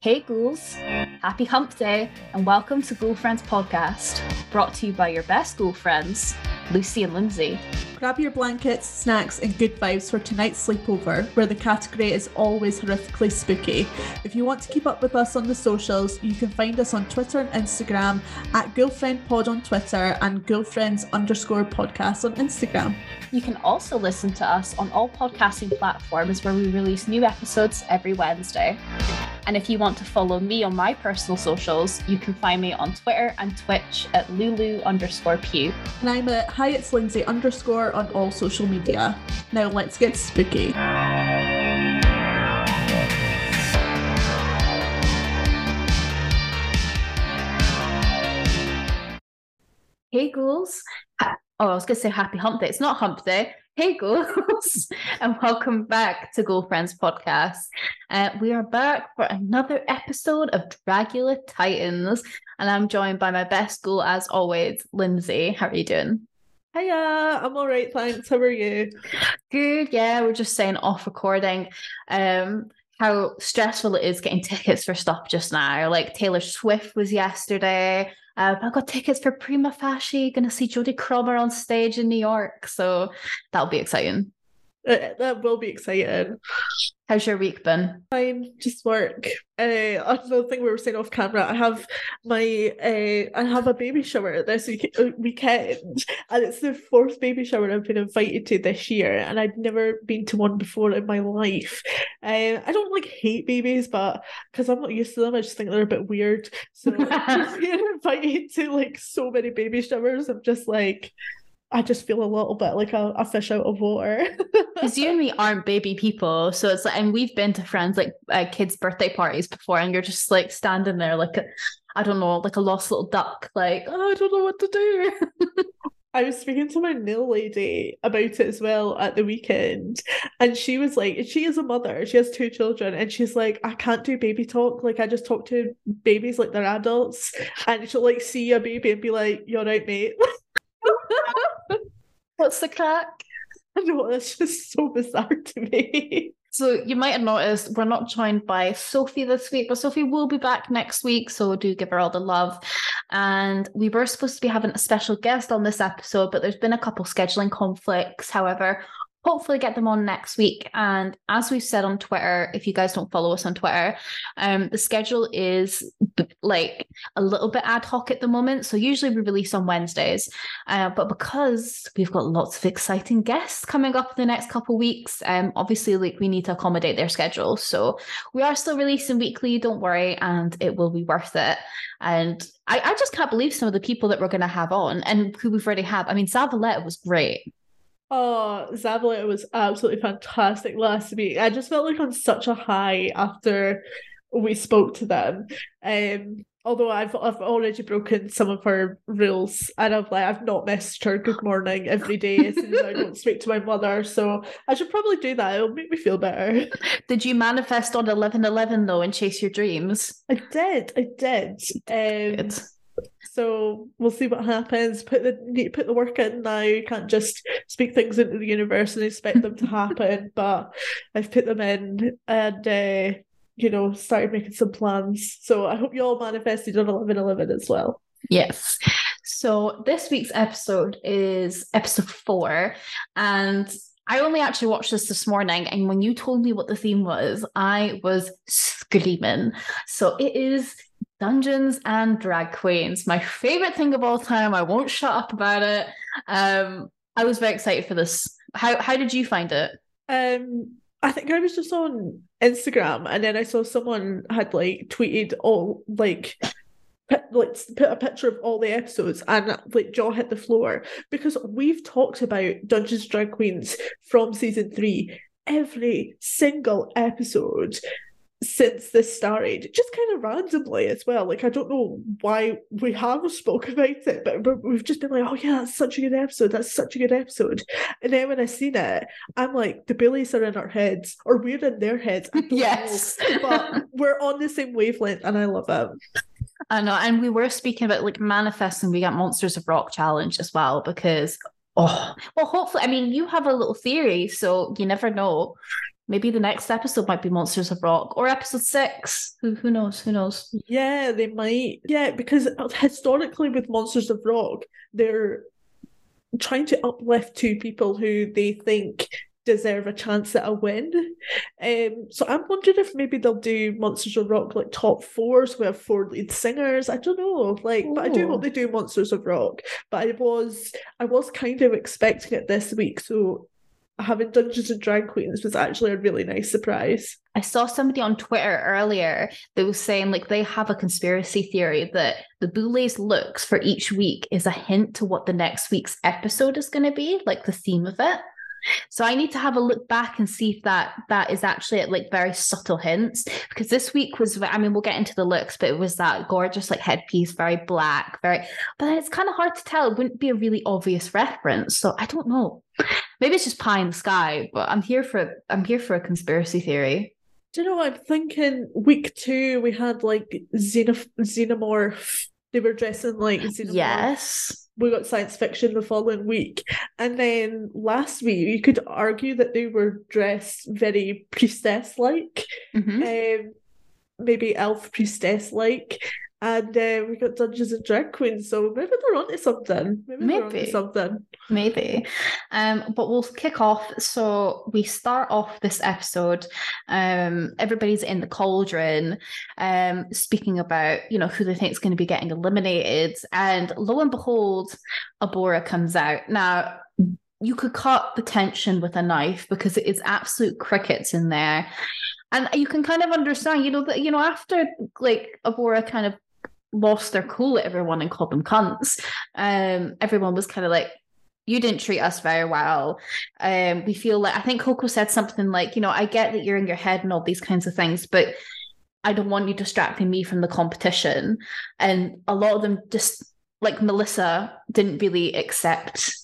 Hey ghouls, happy hump day, and welcome to Ghoul Friends podcast, brought to you by your best ghoul friends, Lucy and Lindsay. Grab your blankets, snacks, and good vibes for tonight's sleepover, where the category is always horrifically spooky. If you want to keep up with us on the socials, you can find us on Twitter and Instagram at GhouFriendPod on Twitter and GhouFriends underscore podcast on Instagram. You can also listen to us on all podcasting platforms where we release new episodes every Wednesday. And if you want to follow me on my personal socials, you can find me on Twitter and Twitch at Lulu underscore Pew. And I'm at Hi It's Lindsay underscore on all social media. Now let's get spooky. Hey ghouls. Ha- Oh, I was going to say happy hump day. It's not hump day. Hey ghouls, and welcome back to Ghoul Friends podcast. Uh, we are back for another episode of Dragula Titans, and I'm joined by my best ghoul as always, Lindsay. How are you doing? Hiya, I'm all right, thanks. How are you? Good. Yeah, we're just saying off recording. Um, how stressful it is getting tickets for stuff just now. Like Taylor Swift was yesterday. Uh, I got tickets for Prima Facie. Going to see Jodie Comer on stage in New York, so that'll be exciting. Uh, that will be exciting. How's your week been? Fine, just work. Uh, another thing we were saying off camera, I have my uh, I have a baby shower this week- uh, weekend, and it's the fourth baby shower I've been invited to this year, and I'd never been to one before in my life. Uh, I don't like hate babies, but because I'm not used to them, I just think they're a bit weird. So I just being invited to like so many baby showers, I'm just like. I just feel a little bit like a, a fish out of water. Because you and me aren't baby people, so it's like, and we've been to friends like uh, kids' birthday parties before, and you're just like standing there like a, I don't know, like a lost little duck, like oh, I don't know what to do. I was speaking to my nail lady about it as well at the weekend, and she was like, she is a mother, she has two children, and she's like, I can't do baby talk. Like, I just talk to babies like they're adults, and she'll like see a baby and be like, You're right, mate. What's the crack? I know, it's just so bizarre to me. So you might have noticed we're not joined by Sophie this week, but Sophie will be back next week. So do give her all the love. And we were supposed to be having a special guest on this episode, but there's been a couple scheduling conflicts. However, hopefully get them on next week. And as we've said on Twitter, if you guys don't follow us on Twitter, um, the schedule is like a little bit ad hoc at the moment. So usually we release on Wednesdays, uh, but because we've got lots of exciting guests coming up in the next couple of weeks, um, obviously like we need to accommodate their schedules. So we are still releasing weekly. Don't worry, and it will be worth it. And I, I just can't believe some of the people that we're going to have on and who we've already had. I mean, Zavaleta was great. Oh, Zavaleta was absolutely fantastic last week. I just felt like on such a high after we spoke to them. Um, although I've I've already broken some of her rules, and I've like I've not missed her good morning every day as soon as I don't speak to my mother. So I should probably do that. It'll make me feel better. Did you manifest on eleven eleven though and chase your dreams? I did. I did. Um. So we'll see what happens. Put the need to put the work in now. You can't just speak things into the universe and expect them to happen. but I've put them in and uh, you know, started making some plans. So I hope you all manifested on eleven eleven as well. Yes. So this week's episode is episode four, and I only actually watched this this morning. And when you told me what the theme was, I was screaming. So it is Dungeons and Drag Queens, my favorite thing of all time. I won't shut up about it. Um, I was very excited for this. How how did you find it? Um, I think I was just on Instagram and then I saw someone had like tweeted all like put, like put a picture of all the episodes and like jaw hit the floor because we've talked about Dungeons and Drag Queens from season three every single episode since this started, just kind of randomly as well. Like I don't know why we haven't spoke about it, but but we've just been like, oh yeah, that's such a good episode. That's such a good episode. And then when I seen it, I'm like, the Billies are in our heads, or we're in their heads. Know, Yes. but we're on the same wavelength, and I love it. I know, and we were speaking about like manifesting. We got Monsters of Rock challenge as well because oh, well, hopefully, I mean, you have a little theory, so you never know. Maybe the next episode might be Monsters of Rock or episode six. Who who knows? Who knows? Yeah, they might. Yeah, because historically with Monsters of Rock, they're trying to uplift two people who they think deserve a chance at a win. Um, so I'm wondering if maybe they'll do Monsters of Rock like top fours. We have four lead singers. I don't know. Like, Ooh. but I do hope they do Monsters of Rock. But I was I was kind of expecting it this week, so having Dungeons and Drag Queens was actually a really nice surprise. I saw somebody on Twitter earlier that was saying like they have a conspiracy theory that the Boulets looks for each week is a hint to what the next week's episode is going to be, like the theme of it. So I need to have a look back and see if that that is actually like very subtle hints because this week was I mean we'll get into the looks but it was that gorgeous like headpiece very black very but it's kind of hard to tell it wouldn't be a really obvious reference so I don't know maybe it's just pie in the sky but I'm here for I'm here for a conspiracy theory do you know what I'm thinking week two we had like xenoph- xenomorph they were dressing like xenomorph. yes we got science fiction the following week. And then last week, you could argue that they were dressed very priestess like, mm-hmm. um, maybe elf priestess like and uh, we got Dungeons and Drag Queens, so maybe they're onto something. Maybe, maybe. Onto something. Maybe. Um, but we'll kick off. So we start off this episode. Um, everybody's in the cauldron, um, speaking about you know who they think is going to be getting eliminated, and lo and behold, Abhora comes out now you could cut the tension with a knife because it is absolute crickets in there and you can kind of understand you know that you know after like abhora kind of lost their cool at everyone and called them cunts. Um, everyone was kind of like, you didn't treat us very well. Um, we feel like I think Coco said something like, you know, I get that you're in your head and all these kinds of things, but I don't want you distracting me from the competition. And a lot of them just like Melissa didn't really accept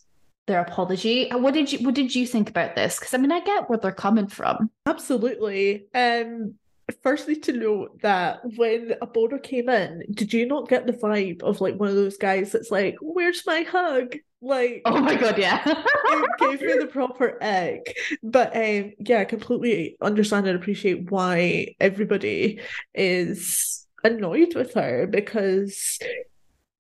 their apology. What did you what did you think about this? Because I mean I get where they're coming from. Absolutely. Um firstly to note that when Abhora came in, did you not get the vibe of like one of those guys that's like, "Where's my hug?" Like, oh my god, yeah, it gave me the proper egg. But um, yeah, I completely understand and appreciate why everybody is annoyed with her because,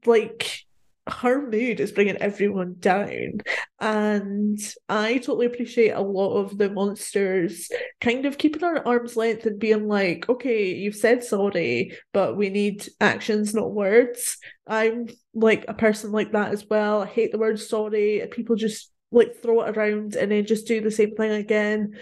like, her mood is bringing everyone down. And I totally appreciate a lot of the monsters kind of keeping our arm's length and being like, okay, you've said sorry, but we need actions, not words. I'm like a person like that as well. I hate the word sorry. People just like throw it around and then just do the same thing again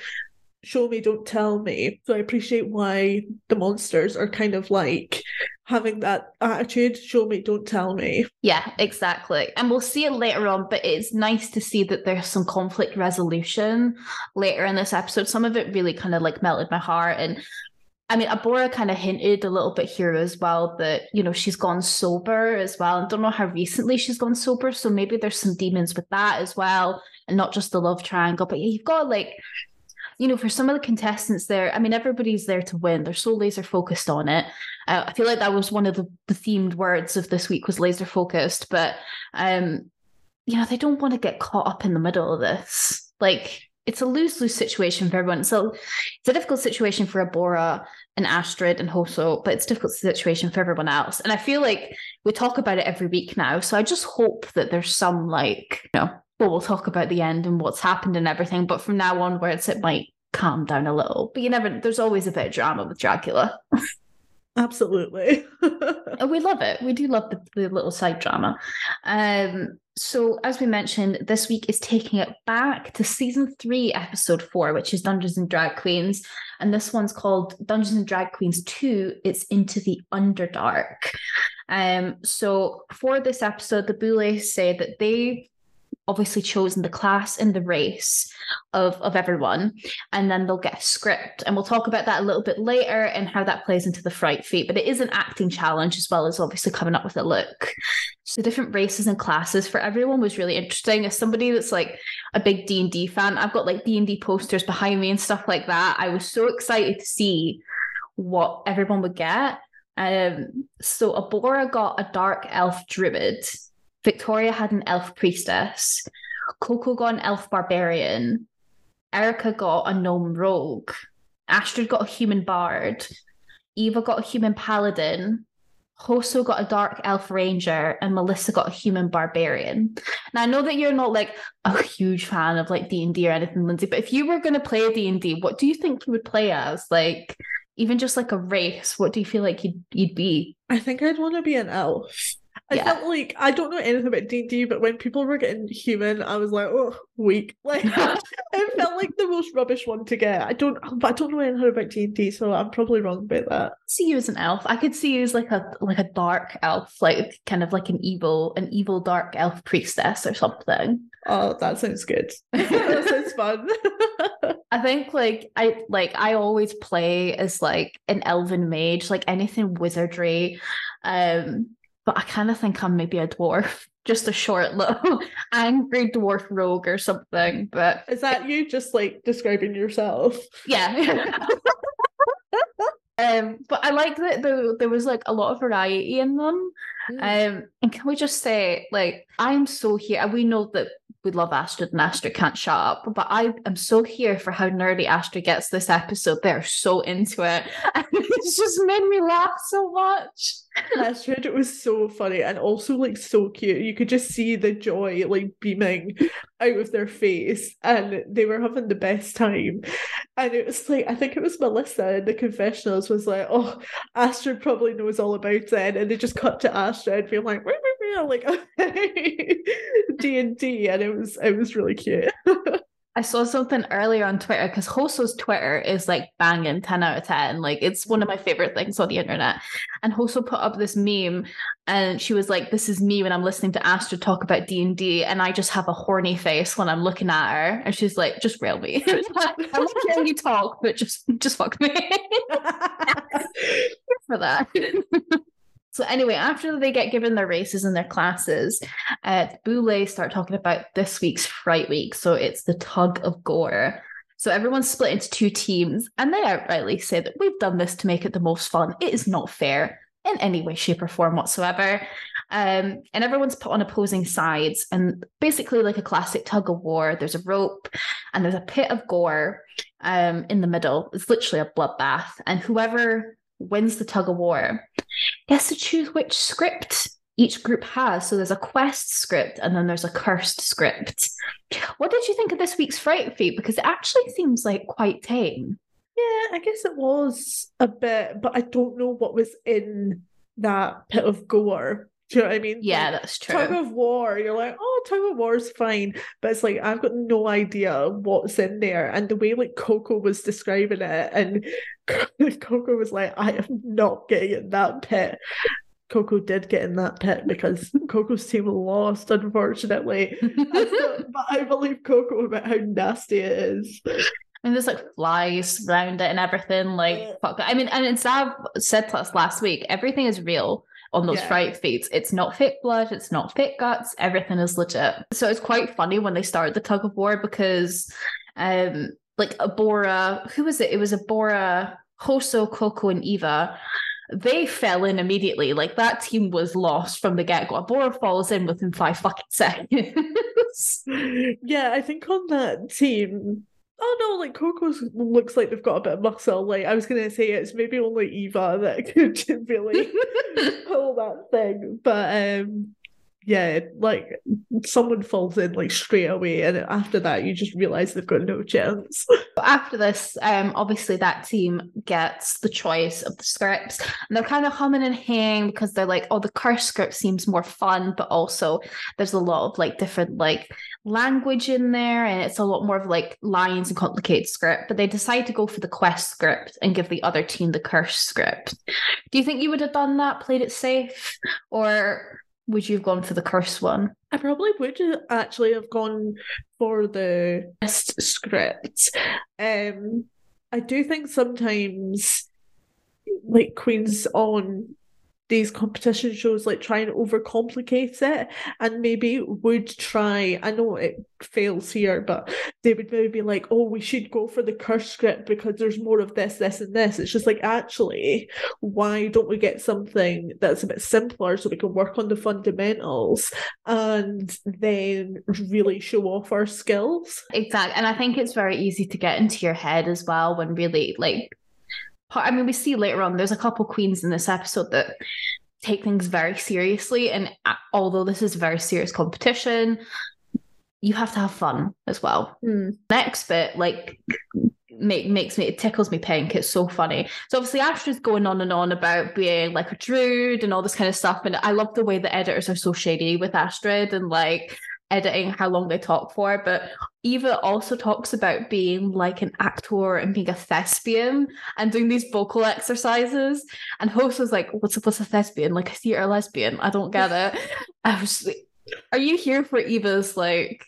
show me, don't tell me. So I appreciate why the monsters are kind of like having that attitude show me, don't tell me. Yeah, exactly. And we'll see it later on, but it's nice to see that there's some conflict resolution later in this episode. Some of it really kind of like melted my heart. And I mean, Abhora kind of hinted a little bit here as well that, you know, she's gone sober as well. And don't know how recently she's gone sober. So maybe there's some demons with that as well. And not just the love triangle. But yeah, you've got like you know, for some of the contestants there, I mean, everybody's there to win. They're so laser focused on it. Uh, I feel like that was one of the, the themed words of this week was laser focused, but um, you know, they don't want to get caught up in the middle of this. Like it's a lose lose situation for everyone. So it's a difficult situation for Abhora and Astrid and Hoso, but it's a difficult situation for everyone else. And I feel like we talk about it every week now. So I just hope that there's some like, you know, well, we'll talk about the end and what's happened and everything. But from now onwards, it might calm down a little. But you never, there's always a bit of drama with Dragula. Absolutely. and we love it. We do love the, the little side drama. Um, so, as we mentioned, this week is taking it back to season three, episode four, which is Dungeons and Drag Queens. And this one's called Dungeons and Drag Queens 2 It's Into the Underdark. Um, so, for this episode, the Boulets say that they obviously chosen the class and the race of of everyone. And then they'll get a script. And we'll talk about that a little bit later and how that plays into the fright feat but it is an acting challenge as well as obviously coming up with a look. So different races and classes for everyone was really interesting. As somebody that's like a big D&D fan I've got like D&D posters behind me and stuff like that. I was so excited to see what everyone would get. Um so Abhora got a dark elf druid Victoria had an elf priestess. Coco got an elf barbarian. Erika got a gnome rogue, Astrid got a human bard, Eva got a human paladin, Hoso got a dark elf ranger, and Melissa got a human barbarian. Now I know that you're not like a huge fan of like D and D or anything, Lindsay, but if you were going to play D and D, what do you think you would play as? Like even just like a race, what do you feel like you'd you'd be? I think I'd want to be an elf. I Yeah. felt like I don't know anything about D and D, but when people were getting human, I was like, oh, weak. Like it felt like the most rubbish one to get. I don't, but I don't know anything about D and D, so I'm probably wrong about that. see you as an elf. I could see you as like a like a dark elf, like kind of like an evil, an evil dark elf priestess or something. Oh, that sounds good. that sounds fun. I think like I like I always play as like an elven mage, like anything wizardry. Um, but I kind of think I'm maybe a dwarf, just a short little angry dwarf rogue or something. But Is that you just like describing yourself? yeah. um, but I like that there, there was like a lot of variety in them. Mm. Um, and can we just say, like, I'm so here, and we know that we love Astrid and Astrid can't shut up, but I am so here for how nerdy Astrid gets this episode. They're so into it. And it's just made me laugh so much. Astrid, it was so funny and also like so cute. You could just see the joy like beaming out of their face, and they were having the best time. And it was like I think it was Melissa in the confessionals was like, "Oh, Astrid probably knows all about it," and they just cut to Astrid being like, "Meow, meow, meow," like okay, D and D, and it was it was really cute. I saw something earlier on Twitter because Hoso's Twitter is like banging 10 out of 10. Like it's one of my favorite things on the internet. And Hoso put up this meme and she was like, This is me when I'm listening to Astrid talk about D&D and I just have a horny face when I'm looking at her. And she's like, just rail me. I like hearing you talk, but just just fuck me. for that. So anyway, after they get given their races and their classes, uh, Boule start talking about this week's Fright Feat. So it's the tug of gore. So everyone's split into two teams, and they outrightly say that we've done this to make it the most fun. It is not fair in any way, shape, or form whatsoever. Um, and everyone's put on opposing sides, and basically like a classic tug of war. There's a rope, and there's a pit of gore um, in the middle. It's literally a bloodbath, and whoever wins the tug of war gets to choose which script each group has. So there's a quest script and then there's a cursed script. What did you think of this week's Fright Feat? Because it actually seems like quite tame. Yeah, I guess it was a bit, but I don't know what was in that pit of gore. Do you know what I mean? Yeah, Like, that's true. tug of war, you're like, oh, tug of war's fine, but it's like I've got no idea what's in there. And the way like Coco was describing it, and Coco was like, I am not getting in that pit. Coco did get in that pit because Coco's team lost, unfortunately. But I believe Coco about how nasty it is. And there's like flies around it and everything. Like, fuck. I mean, and it's Zav said to us last week, everything is real on those Yeah. fright feats. It's not fake blood, it's not fake guts, everything is legit. So it's quite funny when they started the tug of war because um like Abhora, who was it? It was Abhora, Hoso, Coco, and Eva. They fell in immediately. Like that team was lost from the get-go. Abhora falls in within five fucking seconds. Yeah, I think on that team. Oh no, like Coco's looks like they've got a bit of muscle. Like I was gonna say it's maybe only Eva that could really pull that thing. But um yeah, like someone falls in like straight away and after that you just realise they've got no chance. After this, um, obviously that team gets the choice of the scripts, and they're kind of humming and hanging because they're like, "Oh, the curse script seems more fun," but also there's a lot of like different like language in there, and it's a lot more of like lines and complicated script. But they decide to go for the quest script and give the other team the curse script. Do you think you would have done that, played it safe, or would you have gone for the curse one? I probably would actually have gone for the best script. Um, I do think sometimes, like Queen's on these competition shows like try and overcomplicate it and maybe would try I know it fails here, but they would maybe be like, oh, we should go for the curse script because there's more of this, this, and this. It's just like actually, why don't we get something that's a bit simpler so we can work on the fundamentals and then really show off our skills? Exactly. And I think it's very easy to get into your head as well when really like I mean, we see later on there's a couple queens in this episode that take things very seriously. And although this is a very serious competition, you have to have fun as well. Mm. Next bit, like, make, makes me it tickles me pink. It's so funny. So obviously Astrid's going on and on about being like a druid and all this kind of stuff. And I love the way the editors are so shady with Astrid and like editing how long they talk for. But Eva also talks about being like an actor and being a thespian and doing these vocal exercises. And host was like, "What's what's a thespian? Like a theater lesbian? I don't get it." I was like, "Are you here for Eva's like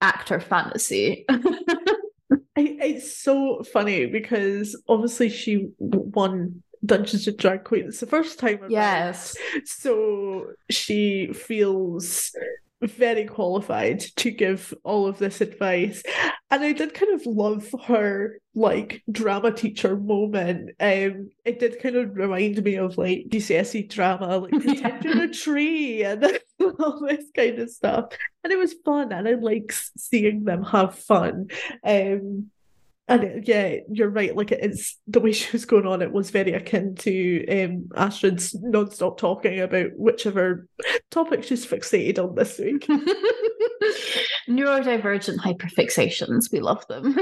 actor fantasy?" it's so funny because obviously she won Dungeons and Drag Queens the first time. Around. Yes. So she feels very qualified to give all of this advice. And I did kind of love her like drama teacher moment. Um it did kind of remind me of like GCSE drama, like pretending a tree and all this kind of stuff. And it was fun and I like seeing them have fun. Um and it, yeah, you're right. Like it's the way she was going on. It was very akin to um, Astrid's non-stop talking about whichever topic she's fixated on this week. Neurodivergent hyperfixations. We love them.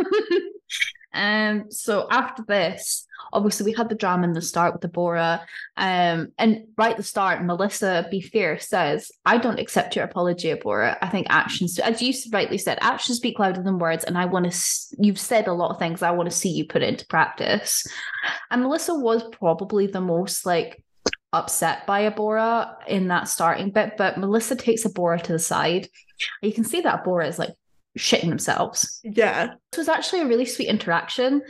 Um. So after this, obviously we had the drama in the start with Deborah. Um, and right at the start, Melissa Be Fierce says, I don't accept your apology, Deborah. I think actions, as you rightly said, actions speak louder than words. And I want to, you've said a lot of things I want to see you put into practice. And Melissa was probably the most like upset by Abhora in that starting bit, but Melissa takes Abhora to the side. You can see that Abhora is like shitting themselves. Yeah. This was actually a really sweet interaction.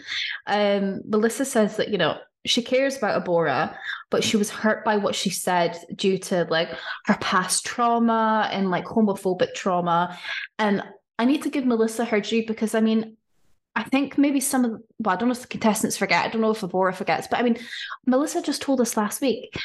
Um, Melissa says that, you know, she cares about Abhora, but she was hurt by what she said due to like her past trauma and like homophobic trauma. And I need to give Melissa her due because I mean, I think maybe some of well, I don't know if the contestants forget, I don't know if Abhora forgets, but I mean, Melissa just told us last week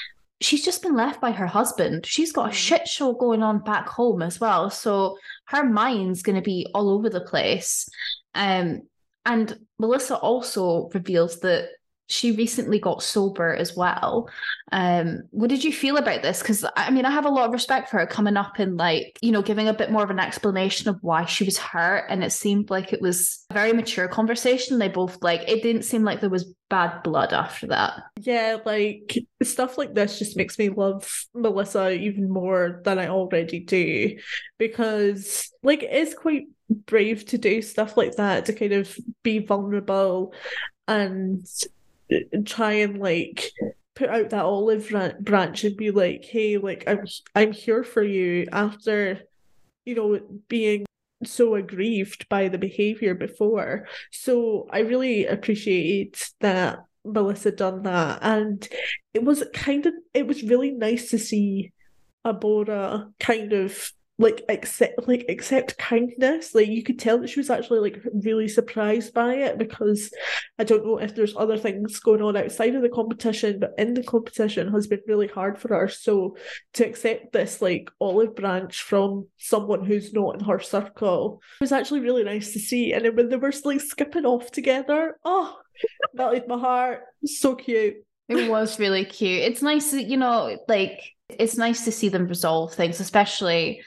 she's just been left by her husband. She's got a mm. shit show going on back home as well. So her mind's going to be all over the place. Um, and Melissa also reveals that she recently got sober as well. Um, what did you feel about this? Because I mean, I have a lot of respect for her coming up and like, you know, giving a bit more of an explanation of why she was hurt. And it seemed like it was a very mature conversation. They both like it didn't seem like there was bad blood after that. Yeah, like stuff like this just makes me love Melissa even more than I already do. Because like it is quite brave to do stuff like that, to kind of be vulnerable and uh, try and like put out that olive branch and be like, "Hey, like I'm I'm here for you." After you know being so aggrieved by the behavior before, so I really appreciate that Melissa done that, and it was kind of it was really nice to see Abhora kind of like accept like accept kindness. Like you could tell that she was actually like really surprised by it because i don't know if there's other things going on outside of the competition but in the competition has been really hard for her. So to accept this like olive branch from someone who's not in her circle was actually really nice to see. And then when they were like skipping off together oh melted my heart so cute. It was really cute. It's nice you know like it's nice to see them resolve things especially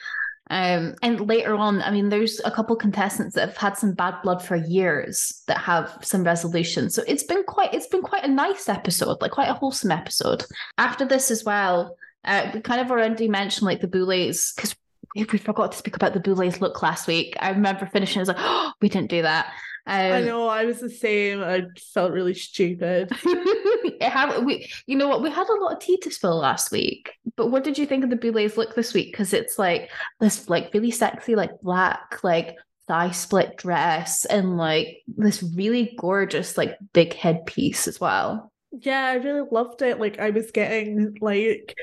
um, and later on, I mean, there's a couple contestants that have had some bad blood for years that have some resolution. So it's been quite it's been quite a nice episode, like quite a wholesome episode. After this as well, uh, we kind of already mentioned like the Boulets because we forgot to speak about the Boulets look last week. I remember finishing, I was like, oh, we didn't do that. I know I was the same. I felt really stupid. we, you know what? We had a lot of tea to spill last week. But what did you think of the Boulets look this week? Because it's like this, like really sexy, like black, like thigh split dress, and like this really gorgeous, like big headpiece as well. Yeah, I really loved it. Like I was getting like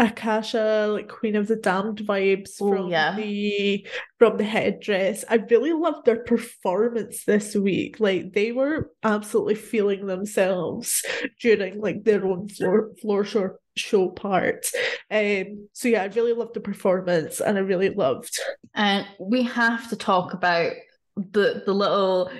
Akasha, like Queen of the Damned vibes Ooh, from yeah. the from the headdress. I really loved their performance this week. Like they were absolutely feeling themselves during like their own floor floor show show part. Um so yeah, I really loved the performance and I really loved And we have to talk about the the little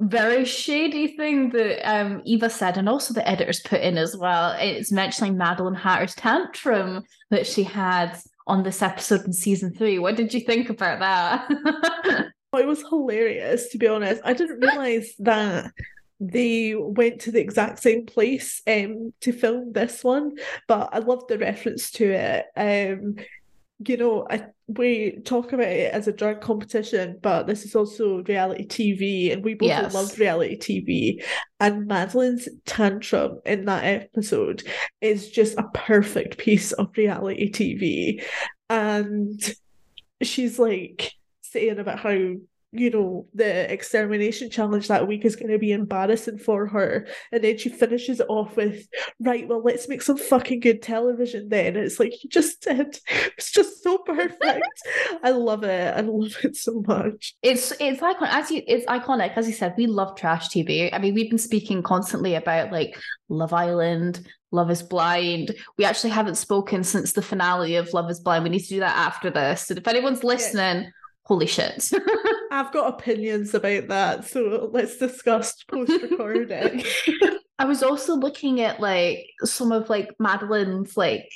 very shady thing that um Eva said and also the editors put in as well. It's mentioning Maddelynn Hatter's tantrum that she had on this episode in season three. What did you think about that? Oh, it was hilarious to be honest. I didn't realize that they went to the exact same place um to film this one, but I loved the reference to it. Um you know, I we talk about it as a drag competition, but this is also reality TV, and we both Yes. love reality TV. And Maddelynn's tantrum in that episode is just a perfect piece of reality TV. And she's like saying about how you know the extermination challenge that week is going to be embarrassing for her and then she finishes it off with right well let's make some fucking good television then and it's like you just did it's just so perfect i love it i love it so much It's it's iconic as you it's iconic as you said. We love trash TV. I mean, we've been speaking constantly about like Love Island, Love Is Blind. We actually haven't spoken since the finale of Love Is Blind. We need to do that after this. So if anyone's listening, holy shit! i've got opinions about that so let's discuss post-recording I was also looking at like some of like Maddelynn's like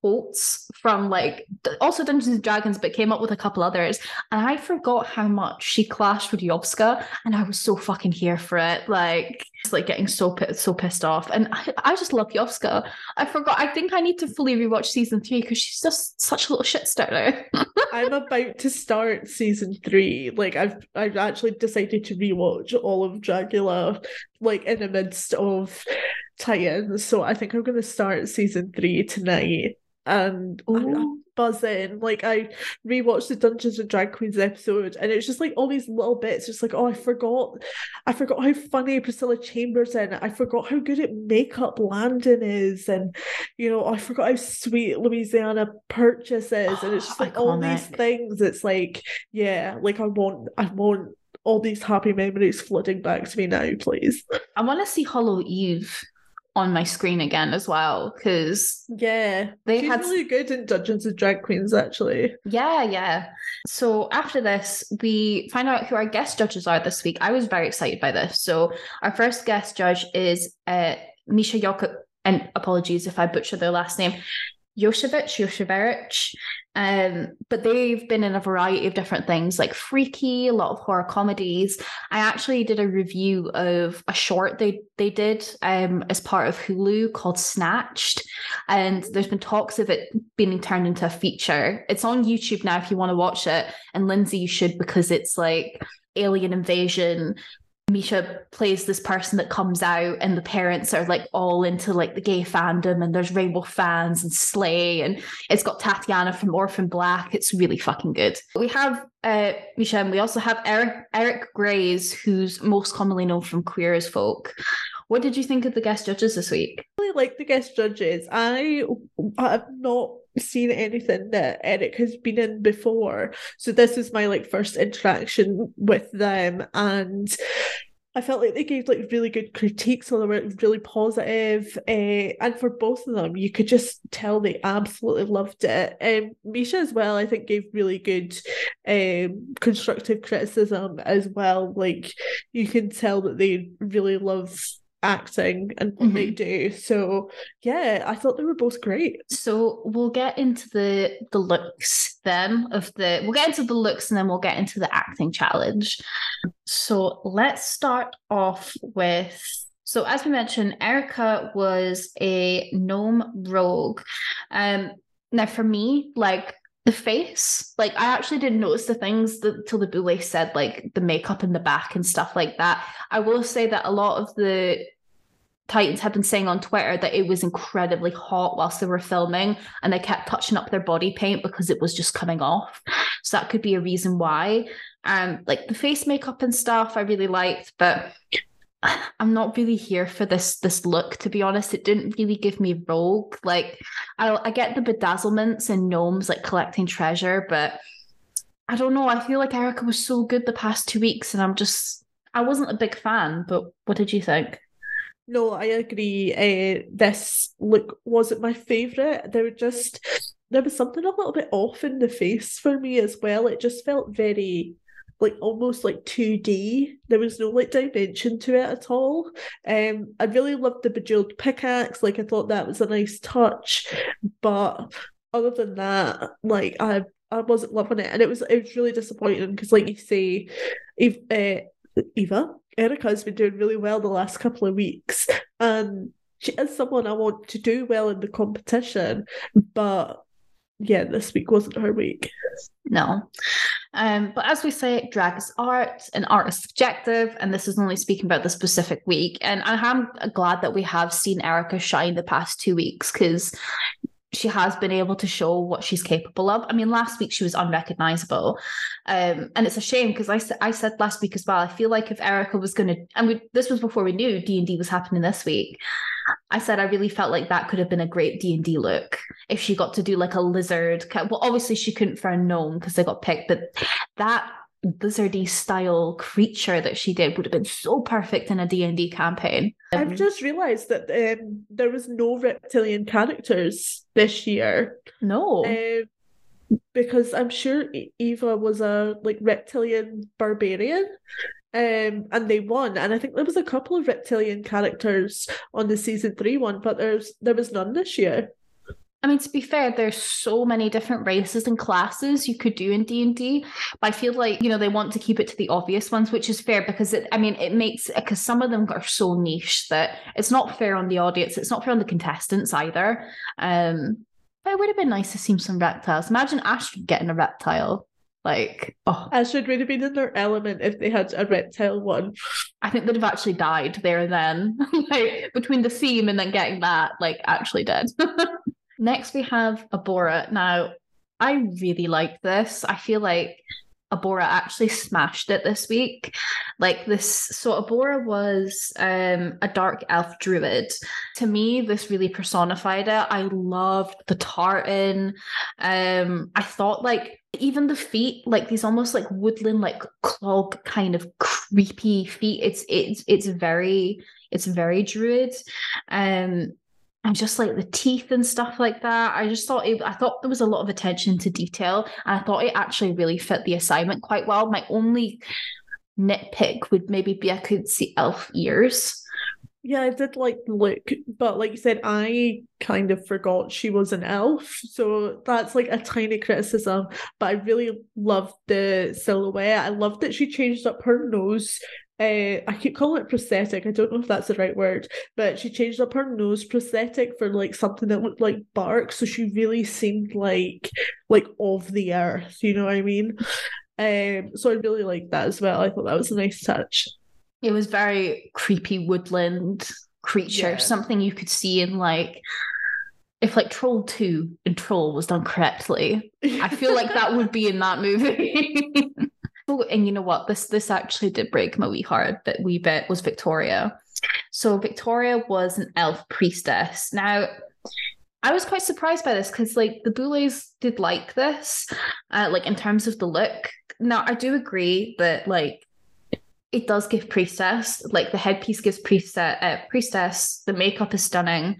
quotes from like also Dungeons and Dragons, but came up with a couple others, and I forgot how much she clashed with Yovska, and I was so fucking here for it. Like, like getting so so pissed off, and I, I just love Yovska. I forgot. I think I need to fully rewatch season three because she's just such a little shit starter. I'm about to start season three. Like I've I've actually decided to rewatch all of Dragula, like in the midst of tie-ins. So I think I'm gonna start season three tonight. And I'm, I'm oh. buzzing. Like I rewatched the Dungeons and Drag Queens episode, and it's just like all these little bits. Just like, oh, I forgot, I forgot how funny Priscilla Chambers in. I forgot how good at makeup Landon is, and you know, I forgot how sweet Louisiana Purchase is, and it's just like all these things. It's like, yeah, like I want, I want all these happy memories flooding back to me now, please. I want to see Hollow Eve on my screen again as well because Yeah, They she's had- really good in Dungeons and Drag Queens, actually. Yeah, yeah. So after this, we find out who our guest judges are this week. I was very excited by this. So our first guest judge is uh, Misha Jok, and apologies if I butcher their last name, Yoshevich, Yoshevich. Um, but they've been in a variety of different things like freaky, a lot of horror comedies. I actually did a review of a short they they did um as part of Hulu called Snatched, and there's been talks of it being turned into a feature. It's on YouTube now if you want to watch it. And Lindsay, you should because it's like alien invasion. Misha plays this person that comes out, and the parents are like all into like the gay fandom, and there's Rainbow fans and Slay, and it's got Tatiana from Orphan Black. It's really fucking good. We have uh Misha, and we also have Eric Eric Graise, who's most commonly known from Queer as Folk. What did you think of the guest judges this week? really like the guest judges. I have not seen anything that Eric has been in before. So this is my like first interaction with them and I felt like they gave like really good critiques, so they were really positive. Uh, and for both of them, you could just tell they absolutely loved it. Um, Misha as well, I think, gave really good, um, constructive criticism as well. Like you can tell that they really love acting and what they do. So yeah, I thought they were both great. So we'll get into the the looks then of the we'll get into the looks and then we'll get into the acting challenge. So let's start off with so as we mentioned, Erika was a gnome rogue. Um now for me, like the face, like I actually didn't notice the things that till the boule said, like the makeup in the back and stuff like that. I will say that a lot of the Titans have been saying on Twitter that it was incredibly hot whilst they were filming and they kept touching up their body paint because it was just coming off. So that could be a reason why. Um, like the face makeup and stuff I really liked, but I'm not really here for this this look to be honest. It didn't really give me rogue. Like I I get the bedazzlements and gnomes like collecting treasure, but I don't know. I feel like Erika was so good the past two weeks, and I'm just I wasn't a big fan. But what did you think? No, I agree. Uh, this look wasn't my favorite. There were just there was something a little bit off in the face for me as well. It just felt very like almost like 2D. There was no like dimension to it at all. Um, I really loved the bejeweled pickaxe. Like I thought that was a nice touch, but other than that, like I I wasn't loving it, and it was it was really disappointing because, like you say, if uh, Eva Erika has been doing really well the last couple of weeks, and she is someone I want to do well in the competition, but yeah, this week wasn't her week. No. Um, but as we say, drag is art and art is subjective, and this is only speaking about the specific week. And I am glad that we have seen Erika shine the past two weeks because she has been able to show what she's capable of. I mean, last week she was unrecognizable, um, and it's a shame because I I said last week as well. I feel like if Erika was going to, and we, this was before we knew D and D was happening this week. I said I really felt like that could have been a great D and D look if she got to do like a lizard. Well, obviously she couldn't for a gnome because they got picked, but that lizardy style creature that she did would have been so perfect in a D&D campaign. I've just realized that um, there was no reptilian characters this year. No. Um, because I'm sure Eva was a like reptilian barbarian. Um, and they won, and I think there was a couple of reptilian characters on the season three one, but there's there was none this year. I mean, to be fair, there's so many different races and classes you could do in D and D. But I feel like you know they want to keep it to the obvious ones, which is fair because it. I mean, it makes because some of them are so niche that it's not fair on the audience. It's not fair on the contestants either. Um, but it would have been nice to see some reptiles. Imagine Astrid getting a reptile. Like, oh, Astrid would have been in their element if they had a reptile one. I think they'd have actually died there and then, like between the theme and then getting that, like actually dead. Next, we have Abhora. Now, I really like this. I feel like Abhora actually smashed it this week. Like this, so Abhora was um, a dark elf druid. To me, this really personified it. I loved the tartan. Um, I thought like even the feet, like these almost like woodland, like clog kind of creepy feet. It's it's it's very it's very druid. Um, and just like the teeth and stuff like that. I just thought it, I thought there was a lot of attention to detail, and I thought it actually really fit the assignment quite well. My only nitpick would maybe be I could see elf ears. Yeah, I did like look, but like you said, I kind of forgot she was an elf. So that's like a tiny criticism. But I really loved the silhouette. I loved that she changed up her nose uh, I keep calling it prosthetic. I don't know if that's the right word, but she changed up her nose prosthetic for like something that looked like bark, so she really seemed like like of the earth. You know what I mean? Um, so I really liked that as well. I thought that was a nice touch. It was very creepy woodland creature, yeah. something you could see in like if like Troll 2 and Troll was done correctly, I feel like that would be in that movie. Oh, and you know what? This this actually did break my wee heart that we bit was Victoria. So Victoria was an elf priestess. Now I was quite surprised by this because like the Boulets did like this, uh, like in terms of the look. Now I do agree that like it does give priestess like the headpiece gives priestess uh, priestess the makeup is stunning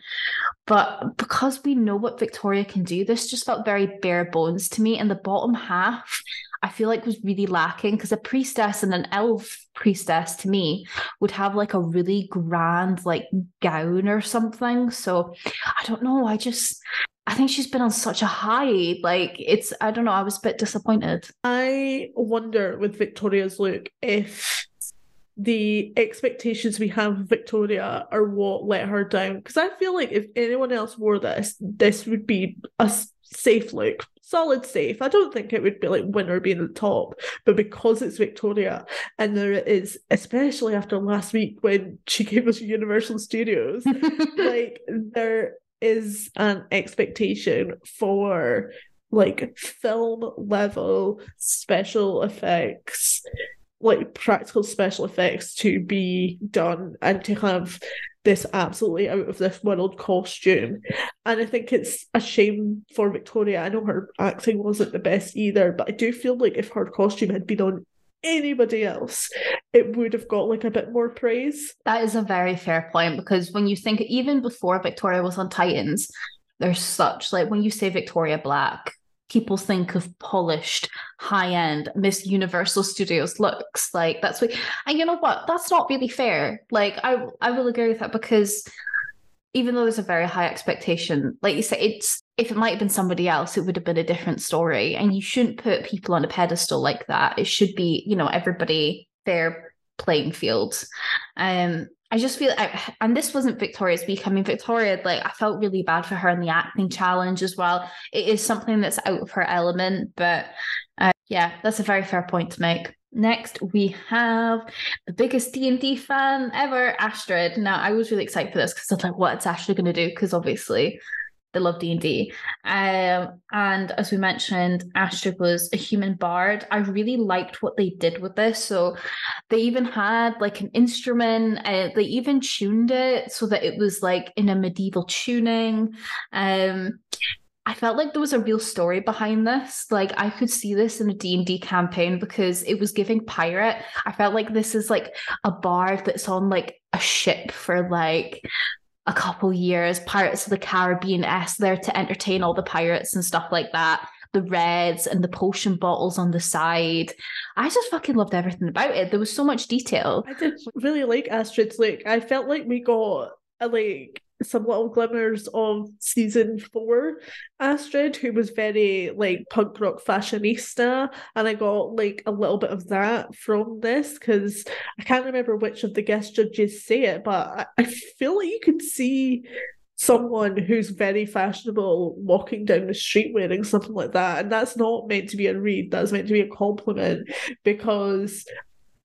but because we know what victoria can do this just felt very bare bones to me and the bottom half I feel like was really lacking because a priestess and an elf priestess to me would have like a really grand like gown or something. So I don't know. I just I think she's been on such a high. Like it's I don't know. I was a bit disappointed. I wonder with Victoria's look if the expectations we have of Victoria are what let her down. Because I feel like if anyone else wore this, this would be a safe look solid safe. I don't think it would be like winner being the top, but because it's Victoria and there is, especially after last week when she gave us Universal Studios, like there is an expectation for like film level special effects like practical special effects to be done and to have this absolutely out of this world costume. And I think it's a shame for Victoria. I know her acting wasn't the best either, but I do feel like if her costume had been on anybody else, it would have got like a bit more praise. That is a very fair point because when you think even before Victoria was on Titans, there's such like when you say Victoria Black, people think of polished, high end Miss Universal Studios looks. Like that's what, and you know what? That's not really fair. Like I, I will agree with that because even though there's a very high expectation, like you said, it's if it might have been somebody else, it would have been a different story. And you shouldn't put people on a pedestal like that. It should be, you know, everybody fair playing field. Um, I just feel, I, and this wasn't Victoria's week. I mean, Victoria, like, I felt really bad for her in the acting challenge as well. It is something that's out of her element, but uh, yeah, that's a very fair point to make. Next, we have the biggest D and D fan ever, Astrid. Now, I was really excited for this because I was like, "What's Astrid going to do?" Because obviously, they love D and D. Um, and as we mentioned, Astrid was a human bard. I really liked what they did with this. So they even had like an instrument. Uh, they even tuned it so that it was like in a medieval tuning. Um, I felt like there was a real story behind this. Like I could see this in a D&D campaign because it was giving pirate. I felt like this is like a bard that's on like a ship for like a couple years, Pirates of the Caribbean S there to entertain all the pirates and stuff like that. The reds and the potion bottles on the side. I just fucking loved everything about it. There was so much detail. I did really like Astrid's look. I felt like we got a like some little glimmers of season four Astrid, who was very like punk rock fashionista, and I got like a little bit of that from this because I can't remember which of the guest judges say it, but I, I feel like you can see someone who's very fashionable walking down the street wearing something like that, and that's not meant to be a read. That's meant to be a compliment because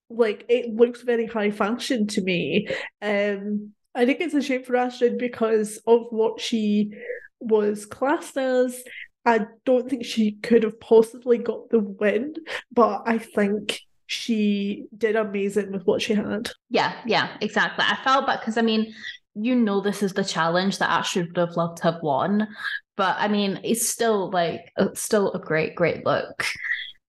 like it looks very high fashion to me um I think it's a shame for Astrid because of what she was classed as. I don't think she could have possibly got the win, but I think she did amazing with what she had. Yeah, yeah, exactly. I felt bad because I mean, you know, this is the challenge that Astrid would have loved to have won, but I mean, it's still like it's still a great, great look.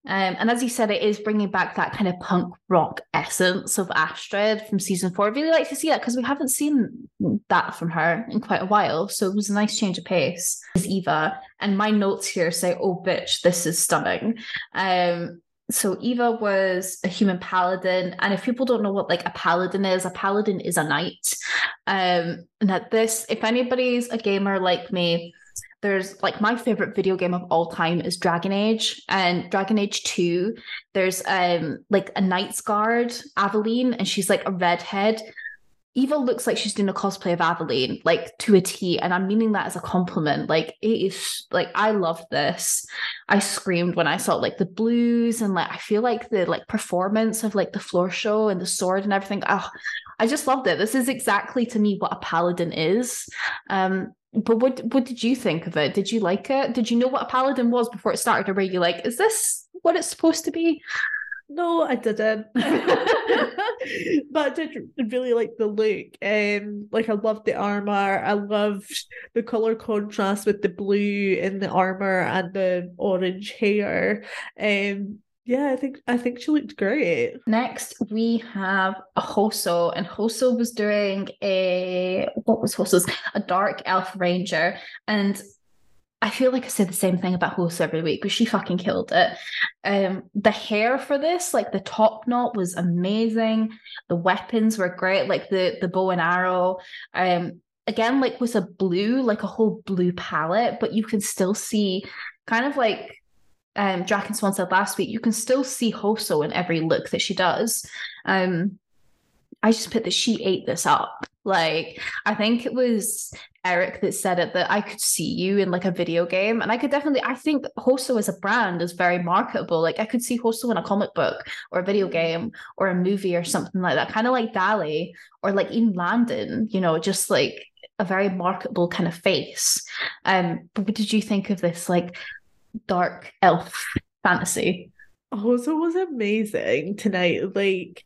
Um, and as you said, it is bringing back that kind of punk rock essence of Astrid from season four. I really like to see that because we haven't seen that from her in quite a while. So it was a nice change of pace. Is Eva, and my notes here say, "Oh, bitch, this is stunning." Um, so Eva was a human paladin, and if people don't know what like a paladin is, a paladin is a knight. Um, and that this, if anybody's a gamer like me, there's like my favorite video game of all time is Dragon Age and Dragon Age 2 there's um like a Knight's Guard Aveline and she's like a redhead Eva looks like she's doing a cosplay of Aveline, like to a T, and I'm meaning that as a compliment. Like it is like I love this. I screamed when I saw like the blues and like I feel like the like performance of like the floor show and the sword and everything. Oh, I just loved it. This is exactly to me what a paladin is. Um, but what what did you think of it? Did you like it? Did you know what a paladin was before it started, or were you like, is this what it's supposed to be? No, I didn't. but I did really like the look. Um, like I loved the armor. I loved the color contrast with the blue in the armor and the orange hair. Um, yeah, I think I think she looked great. Next, we have a Hoso, and Hoso was doing a what was Hoso's a dark elf ranger, and I feel like I say the same thing about Hoso every week, but she fucking killed it. Um, the hair for this, like the top knot, was amazing. The weapons were great, like the the bow and arrow. Um, again, like was a blue, like a whole blue palette, but you can still see kind of like um, Drac and Swan said last week, you can still see Hoso in every look that she does. Um, I just put that she ate this up. Like, I think it was Eric that said it that I could see you in like a video game. And I could definitely, I think Hoso as a brand is very marketable. Like, I could see Hoso in a comic book or a video mm. game or a movie or something like that, kind of like Dahli or like even Landon, you know, just like a very marketable kind of face. Um, but what did you think of this? Like, dark elf fantasy. also was amazing tonight. Like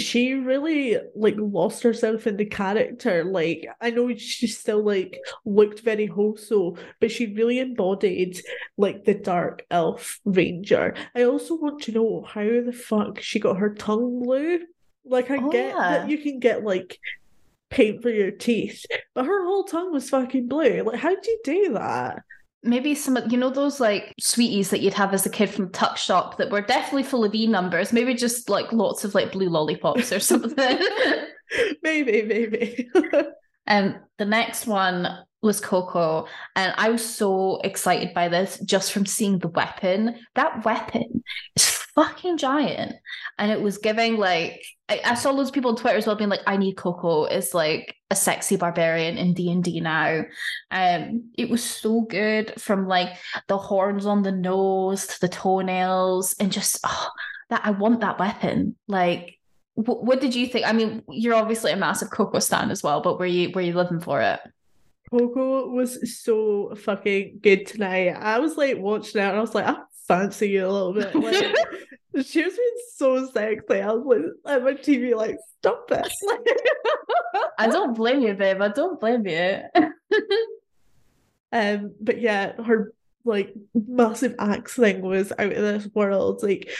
she really like lost herself in the character. Like I know she still like looked very wholesome, but she really embodied like the dark elf ranger. I also want to know how the fuck she got her tongue blue. Like I Oh, get yeah. that you can get like paint for your teeth, but her whole tongue was fucking blue. Like how do you do that? Maybe some of you know those like sweeties that you'd have as a kid from Tuck Shop that were definitely full of E numbers. Maybe just like lots of like blue lollipops or something. maybe, maybe. Um, the next one was Koco, and I was so excited by this just from seeing the weapon. That weapon is fucking giant, and it was giving like I, I saw loads of people on Twitter as well being like, "I need Koco is like a sexy barbarian in D and D now." Um, it was so good from like the horns on the nose to the toenails, and just oh, that I want that weapon, like. What, did you think? I mean, you're obviously a massive Koco stan as well, but were you were you living for it? Koco was so fucking good tonight. I was like watching it and I was like, I fancy you a little bit. Like she was being so sexy. I was like at my TV, like, stop it. I don't blame you, babe. I don't blame you. um, but yeah, her like massive axe thing was out of this world. Like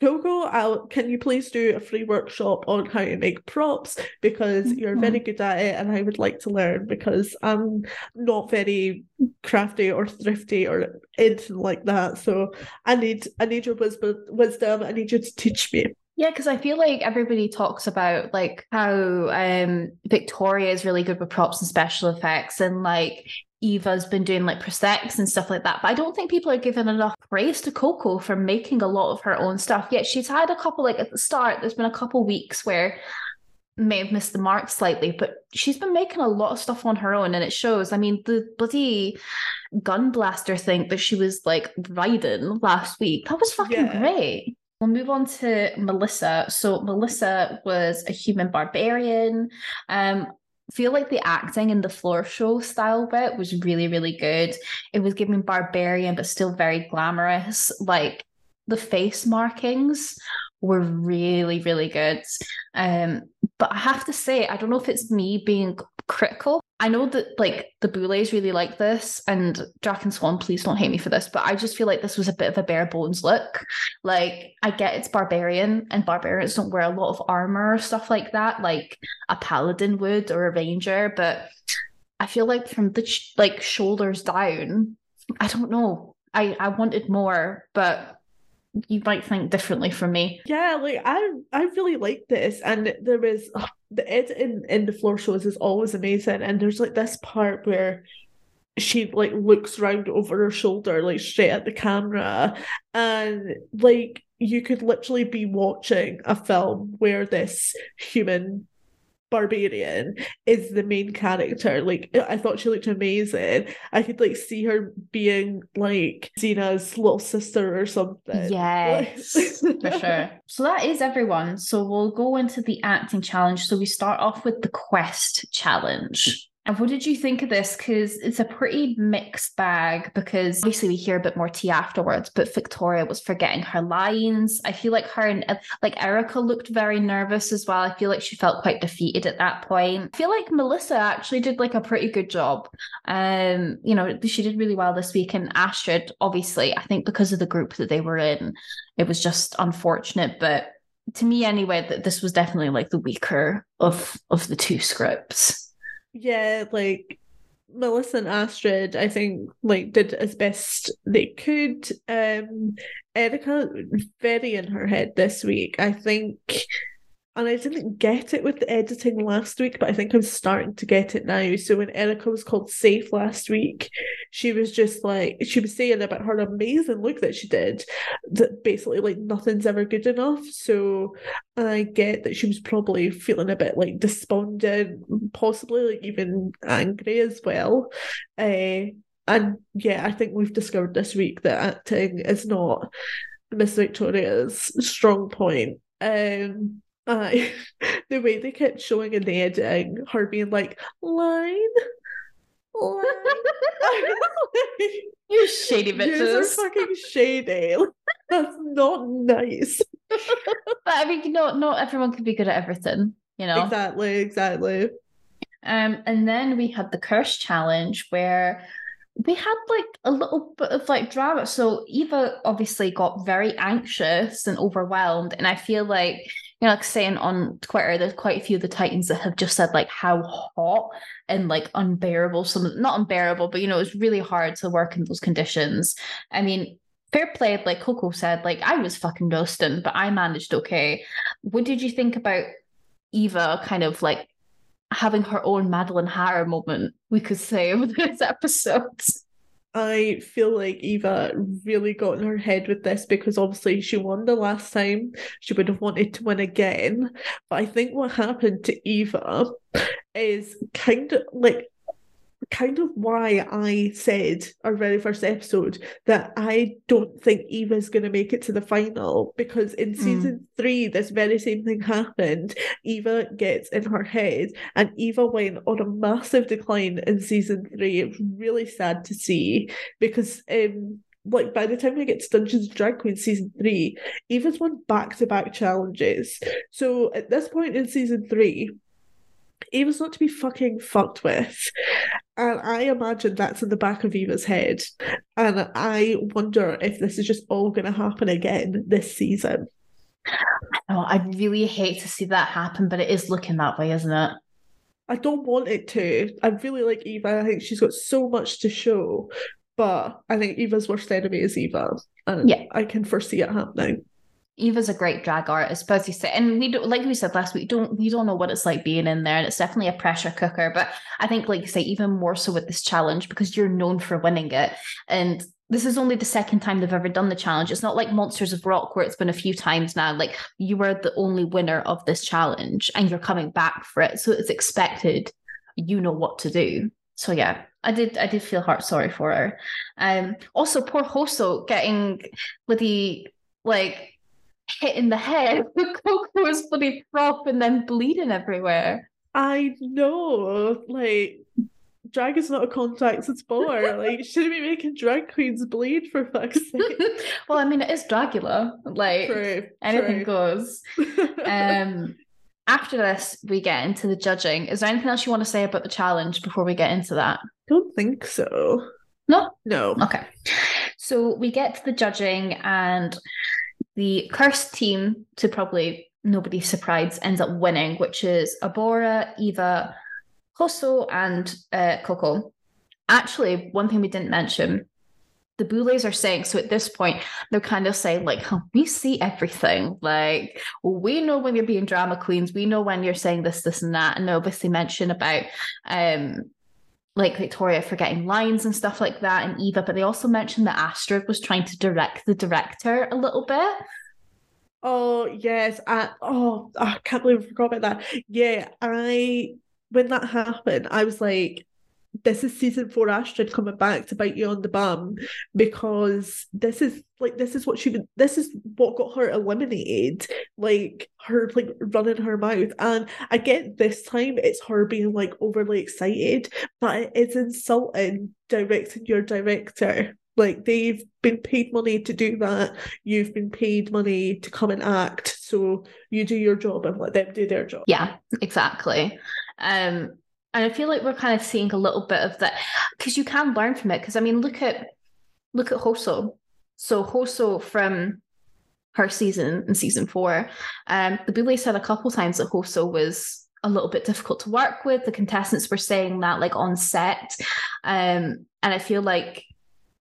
Koco, I'll, can you please do a free workshop on how to make props because you're very good at it and I would like to learn because I'm not very crafty or thrifty or anything like that. So I need I need your wisdom wisdom. I need you to teach me. Yeah, because I feel like everybody talks about like how um Victoria is really good with props and special effects and like Eva's been doing like prosthetics and stuff like that. But I don't think people are giving enough praise to Koco for making a lot of her own stuff. Yet she's had a couple like at the start, there's been a couple weeks where may have missed the mark slightly, but she's been making a lot of stuff on her own and it shows. I mean, the bloody gun blaster thing that she was like riding last week, that was fucking Yeah. great. We'll move on to Melissa. So Melissa was a human barbarian. Um, feel like the acting in the floor show style bit was really, really good. It was giving barbarian, but still very glamorous. Like the face markings were really, really good. Um, but I have to say, I don't know if it's me being critical. I know that like the Boulets really like this, and Drac and Swan, please don't hate me for this, but I just feel like this was a bit of a bare bones look. Like I get it's barbarian, and barbarians don't wear a lot of armor or stuff like that, like a paladin would or a ranger. But I feel like from the sh- like shoulders down, I don't know. I I wanted more, but you might think differently from me. Yeah, like I I really like this, and there was ugh, the editing in the floor shows is always amazing, and there's like this part where she like looks round over her shoulder, like straight at the camera, and like you could literally be watching a film where this human barbarian is the main character. Like I thought she looked amazing. I could like see her being like Xena's little sister or something. Yes, for sure. So that is everyone. So we'll go into the acting challenge. So we start off with the quest challenge. And what did you think of this? Because it's a pretty mixed bag. Because obviously we hear a bit more tea afterwards, but Victoria was forgetting her lines. I feel like her and like Erika looked very nervous as well. I feel like she felt quite defeated at that point. I feel like Melissa actually did like a pretty good job. Um, you know, she did really well this week. And Astrid, obviously, I think because of the group that they were in, it was just unfortunate. But to me, anyway, that this was definitely like the weaker of of the two scripts. Yeah, like Melissa and Astrid, I think like did as best they could. Um Erika very in her head this week. I think and I didn't get it with the editing last week, but I think I'm starting to get it now. So when Erika was called safe last week, she was just like she was saying about her amazing look that she did, that basically like nothing's ever good enough. So I get that she was probably feeling a bit like despondent, possibly like even angry as well. Uh, and yeah, I think we've discovered this week that acting is not Miss Victoria's strong point. Um, I the way they kept showing in the editing, her being like line, line. You shady bitches. fucking shady. That's not nice. but I mean, know, not everyone can be good at everything, you know. Exactly, exactly. Um, and then we had the curse challenge where we had like a little bit of like drama. So Eva obviously got very anxious and overwhelmed, and I feel like you know, like saying on Twitter, there's quite a few of the Titans that have just said like how hot and like unbearable some not unbearable, but you know, it's really hard to work in those conditions. I mean, fair play, like Koco said, like I was fucking roasting, but I managed okay. What did you think about Eva kind of like having her own Maddelynn Hatter moment, we could say, with this episode. I feel like Eva really got in her head with this because obviously she won the last time. She would have wanted to win again. But I think what happened to Eva is kind of like kind of why I said our very first episode that I don't think Eva's going to make it to the final because in hmm. season mm. three, this very same thing happened. Eva gets in her head, and Eva went on a massive decline in season three. It was really sad to see because um, like by the time we get to Dungeons and Drag Queen season three, Eva's won back to back challenges. So at this point in season three, Eva's not to be fucking fucked with. And I imagine that's in the back of Eva's head. And I wonder if this is just all going to happen again this season. Oh, I really hate to see that happen, but it is looking that way, isn't it? I don't want it to. I really like Eva. I think she's got so much to show. But I think Eva's worst enemy is Eva. And yeah. I can foresee it happening. Eva's a great drag artist, but you said, and we don't, like we said last week, don't we don't know what it's like being in there, and it's definitely a pressure cooker. But I think, like you say, even more so with this challenge because you're known for winning it, and this is only the second time they've ever done the challenge. It's not like Monsters of Rock where it's been a few times now. Like you were the only winner of this challenge, and you're coming back for it, so it's expected. You know what to do. So yeah, I did. I did feel heart sorry for her. Um. Also, poor Hoso getting with the like hit in the head Koco was bloody prop and then bleeding everywhere. I know, like drag is not a contact sport. like, shouldn't be making drag queens bleed for fuck's sake. well, I mean, it is Dragula. Like, true, anything true. goes. Um, after this, we get into the judging. Is there anything else you want to say about the challenge before we get into that? Don't think so. No. No. Okay. So we get to the judging, and the cursed team, to probably nobody's surprise, ends up winning, which is Abhora, Eva, Hoso, and uh, Koco. Actually, one thing we didn't mention the Boulets are saying so at this point they're kind of saying like we see everything. Like we know when you're being drama queens. We know when you're saying this this and that. And they obviously mention about um like Victoria forgetting lines and stuff like that, and Eva, but they also mentioned that Astrid was trying to direct the director a little bit. Oh yes, I, oh I can't believe I forgot about that. Yeah, I when that happened, I was like, this is season four Astrid coming back to bite you on the bum because this is like this is what she this is what got her eliminated like her like running her mouth. And I get this time it's her being like overly excited but it's insulting directing your director. Like they've been paid money to do that. You've been paid money to come and act. So you do your job and let them do their job. Yeah exactly. Um and I feel like we're kind of seeing a little bit of that because you can learn from it. Because I mean, look at look at Hoso. So Hoso from her season in season four, um, the Boulet said a couple times that Hoso was a little bit difficult to work with. The contestants were saying that like on set, um, and I feel like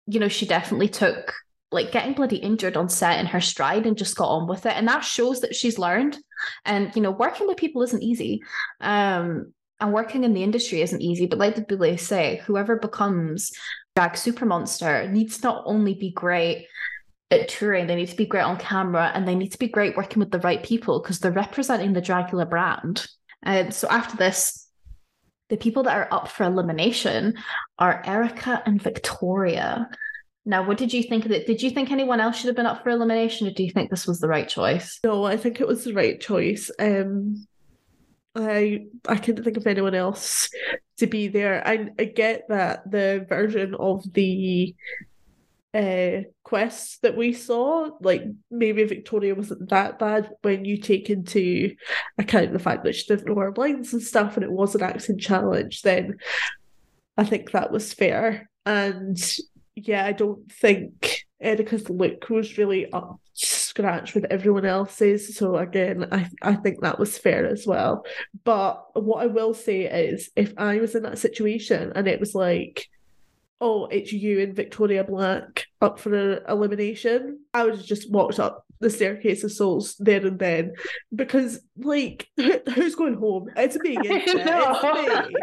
you know she definitely took like getting bloody injured on set in her stride and just got on with it and that shows that she's learned and you know working with people isn't easy um and working in the industry isn't easy, but like the Boulet say, whoever becomes drag super monster needs not only be great at touring, they need to be great on camera and they need to be great working with the right people because they're representing the Dragula brand. And so after this, the people that are up for elimination are Erica and Victoria. Now, what did you think of it? Did you think anyone else should have been up for elimination, or do you think this was the right choice? No, I think it was the right choice. Um, I I couldn't think of anyone else to be there. I, I get that the version of the uh quests that we saw like maybe victoria wasn't that bad when you take into account the fact that she didn't know her lines and stuff and it was an acting challenge then i think that was fair and yeah i don't think Erika's look was really up scratch with everyone else's. So again, I, I think that was fair as well. But what I will say is if I was in that situation and it was like, oh, it's you and Victoria Black up for elimination, I would have just walked up the staircase of souls there and then. Because like who's going home? It's me, it's me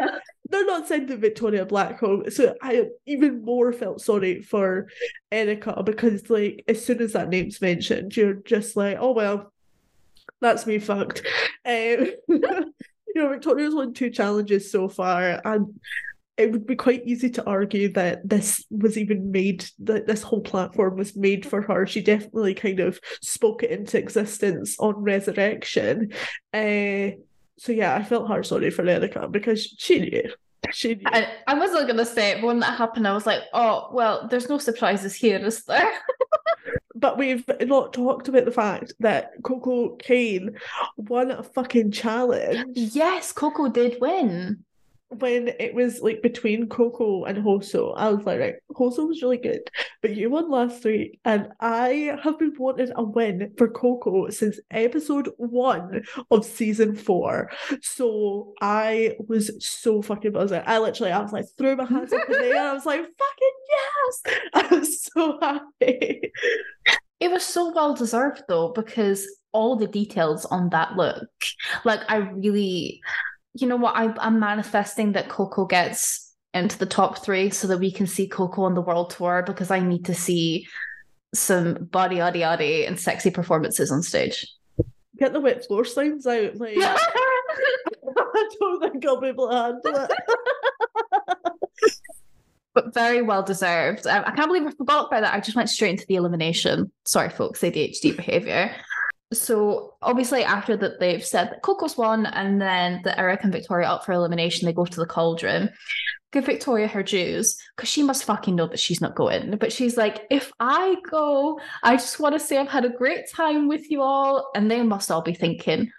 they're not sending Victoria Black home. So I even more felt sorry for Erika because like as soon as that name's mentioned, you're just like, oh well, that's me fucked. Um, you know, Victoria's won two challenges so far, and it would be quite easy to argue that this was even made that this whole platform was made for her. She definitely kind of spoke it into existence on resurrection. Uh, so yeah, I felt hard sorry for Erika because she knew. She knew. I, I wasn't gonna say it, but when that happened, I was like, oh well, there's no surprises here, is there? but we've not talked about the fact that Koco Caine won a fucking challenge. Yes, Koco did win when it was like between Koco and Hoso, I was like, right, Hoso was really good, but you won last week, and I have been wanting a win for Koco since episode one of season four. So I was so fucking buzzing. I literally, I was like, threw my hands up in the air. I was like, fucking yes! I was so happy. It was so well deserved though, because all the details on that look, like I really you know what? I, I'm manifesting that Koco gets into the top three so that we can see Koco on the world tour because I need to see some body, yaddy, yaddy, and sexy performances on stage. Get the wet floor signs out. Like, I don't think I'll be able to handle it. but very well deserved. Um, I can't believe I forgot about that. I just went straight into the elimination. Sorry, folks, ADHD behavior so obviously after that they've said that Koco's won and then the Eric and Victoria up for elimination, they go to the cauldron. Give Victoria her dues because she must fucking know that she's not going. But she's like, if I go, I just want to say I've had a great time with you all. And they must all be thinking,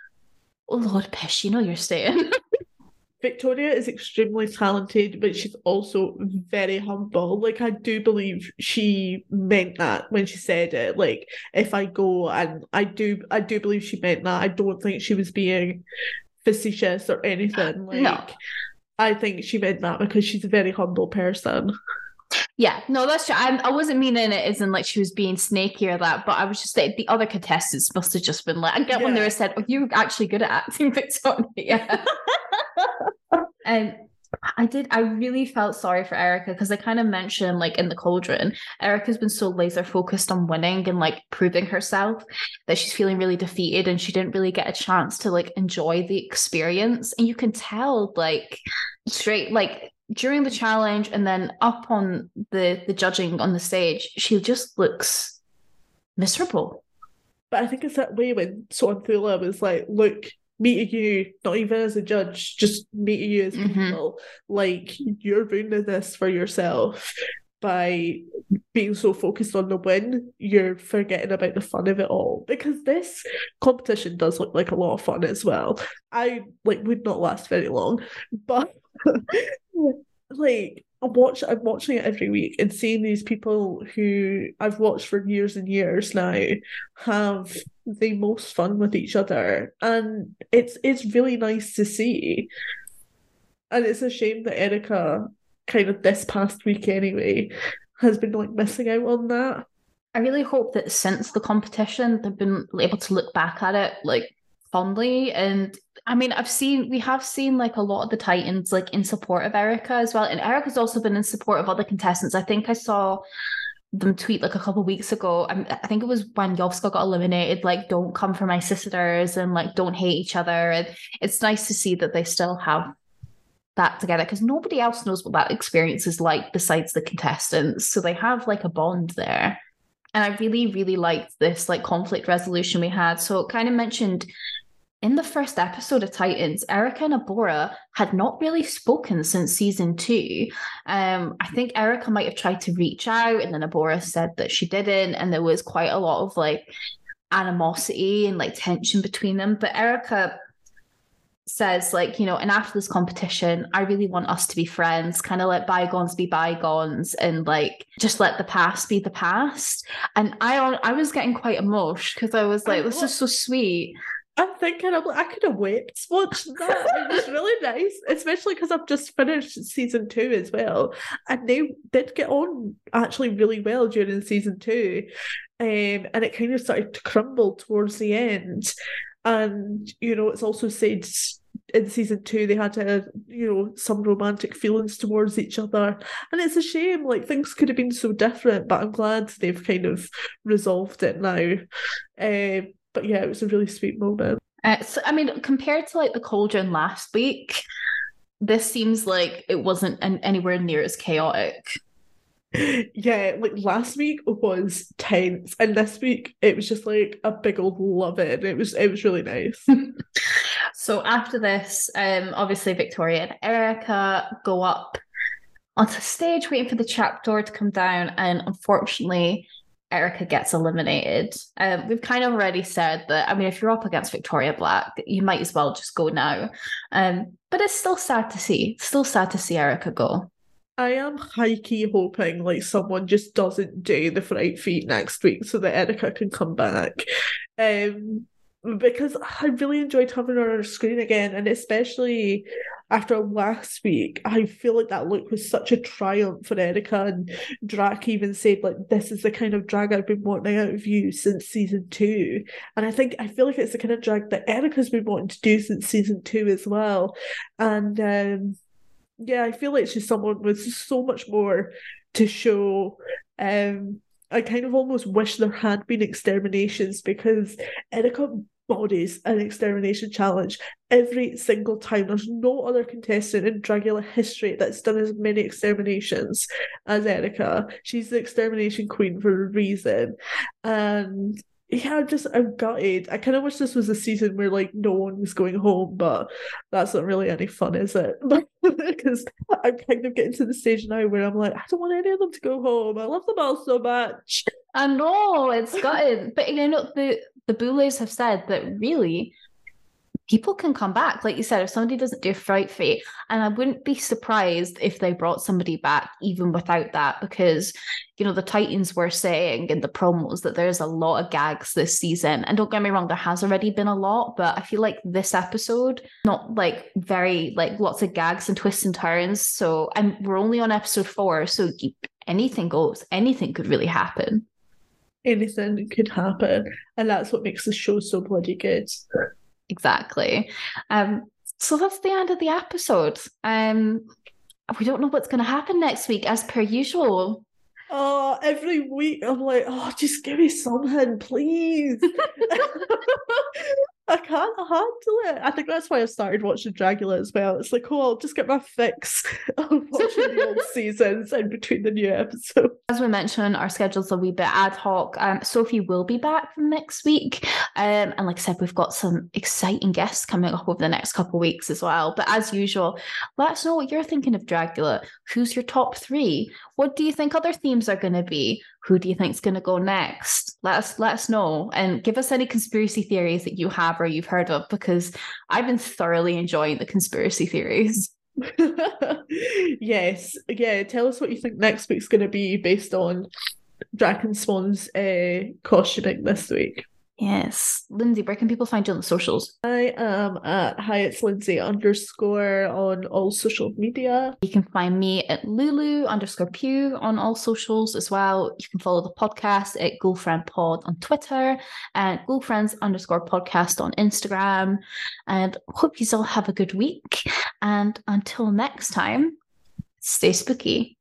oh Lord Pish, you know you're staying. Victoria is extremely talented, but she's also very humble. Like I do believe she meant that when she said it. Like if I go and I do I do believe she meant that. I don't think she was being facetious or anything. Like no. I think she meant that because she's a very humble person. Yeah, no, that's true. I, I wasn't meaning it as in like she was being snaky or that, but I was just like the other contestants must have just been like, I get yeah. when they were said, "Oh, you're actually good at acting, Victoria." and I did. I really felt sorry for Erika because I kind of mentioned, like in the cauldron, Erika's been so laser focused on winning and like proving herself that she's feeling really defeated and she didn't really get a chance to like enjoy the experience. And you can tell, like, straight, like during the challenge and then up on the the judging on the stage, she just looks miserable. But I think it's that way when Thula was like, look, meeting you, not even as a judge, just meeting you as mm-hmm. people. Like you're ruining this for yourself by being so focused on the win, you're forgetting about the fun of it all. Because this competition does look like a lot of fun as well. I like would not last very long, but like I watch I'm watching it every week and seeing these people who I've watched for years and years now have the most fun with each other. And it's it's really nice to see. And it's a shame that Erika kind of this past week anyway has been like missing out on that. I really hope that since the competition they've been able to look back at it like fondly and I mean, I've seen we have seen like a lot of the Titans like in support of Erika as well, and Erika's also been in support of other contestants. I think I saw them tweet like a couple weeks ago. I, I think it was when Yovska got eliminated. Like, don't come for my sisters, and like don't hate each other. And it's nice to see that they still have that together because nobody else knows what that experience is like besides the contestants. So they have like a bond there. And I really, really liked this like conflict resolution we had. So it kind of mentioned in the first episode of Titans, Erika and Abhora had not really spoken since season two. Um, I think Erika might have tried to reach out, and then Abhora said that she didn't, and there was quite a lot of like animosity and like tension between them. But Erika says like you know and after this competition i really want us to be friends kind of let bygones be bygones and like just let the past be the past and i i was getting quite emotional because i was like this is so sweet I'm thinking I'm like I could have wept watching that. It was really nice, especially because I've just finished season two as well, and they did get on actually really well during season two, um, and it kind of started to crumble towards the end. And you know, it's also said in season two they had to, you know, some romantic feelings towards each other, and it's a shame. Like things could have been so different, but I'm glad they've kind of resolved it now. Um, but yeah, it was a really sweet moment. Uh, so, I mean, compared to like the cauldron last week, this seems like it wasn't an, anywhere near as chaotic. Yeah, like last week was tense, and this week it was just like a big old love it. It was it was really nice. so after this, um, obviously Victoria and Erika go up onto stage, waiting for the trap door to come down, and unfortunately, Erika gets eliminated. Um, we've kind of already said that. I mean, if you're up against Victoria Black, you might as well just go now. Um, but it's still sad to see. Still sad to see Erika go. I am high key hoping like someone just doesn't do the fright feat next week so that Erika can come back. Um, because I really enjoyed having her on screen again, and especially after last week, I feel like that look was such a triumph for Erika. And Drac even said, like, this is the kind of drag I've been wanting out of you since season two. And I think I feel like it's the kind of drag that Erika's been wanting to do since season two as well. And um, yeah, I feel like she's someone with so much more to show. Um, I kind of almost wish there had been exterminations because Erika bodies an extermination challenge every single time. There's no other contestant in Dragula history that's done as many exterminations as Erika. She's the extermination queen for a reason. And yeah, I'm just I'm gutted. I kind of wish this was a season where like no one was going home, but that's not really any fun, is it? Because I'm kind of getting to the stage now where I'm like, I don't want any of them to go home. I love them all so much. I know it's gutted, but you know the the Boulets have said that really people can come back. Like you said, if somebody doesn't do fright feat, and I wouldn't be surprised if they brought somebody back even without that, because you know the Titans were saying in the promos that there's a lot of gags this season. And don't get me wrong, there has already been a lot, but I feel like this episode, not like very like lots of gags and twists and turns. So and we're only on episode four, so anything goes, anything could really happen anything could happen. And that's what makes the show so bloody good. Exactly. Um, so that's the end of the episode. Um, we don't know what's going to happen next week, as per usual. Oh, every week I'm like, oh, just give me something, please. I can't handle it. I think that's why I started watching Dragula as well. It's like, oh, I'll just get my fix of watching the old seasons in between the new episodes. As we mentioned, our schedule's a wee bit ad hoc. Um, Sophie will be back from next week. Um, and like I said, we've got some exciting guests coming up over the next couple of weeks as well. But as usual, let us know what you're thinking of Dragula. Who's your top three? What do you think other themes are going to be? Who do you think is going to go next? Let us let us know and give us any conspiracy theories that you have or you've heard of because I've been thoroughly enjoying the conspiracy theories. yes, yeah. Tell us what you think next week's going to be based on Drac and Swan's uh, costuming this week. Yes. Lindsay, where can people find you on the socials? I am at hi it's Lindsay underscore on all social media. You can find me at Lulu underscore Pew on all socials as well. You can follow the podcast at Girlfriend Pod on Twitter and Girlfriends underscore podcast on Instagram. And hope you all have a good week. And until next time, stay spooky.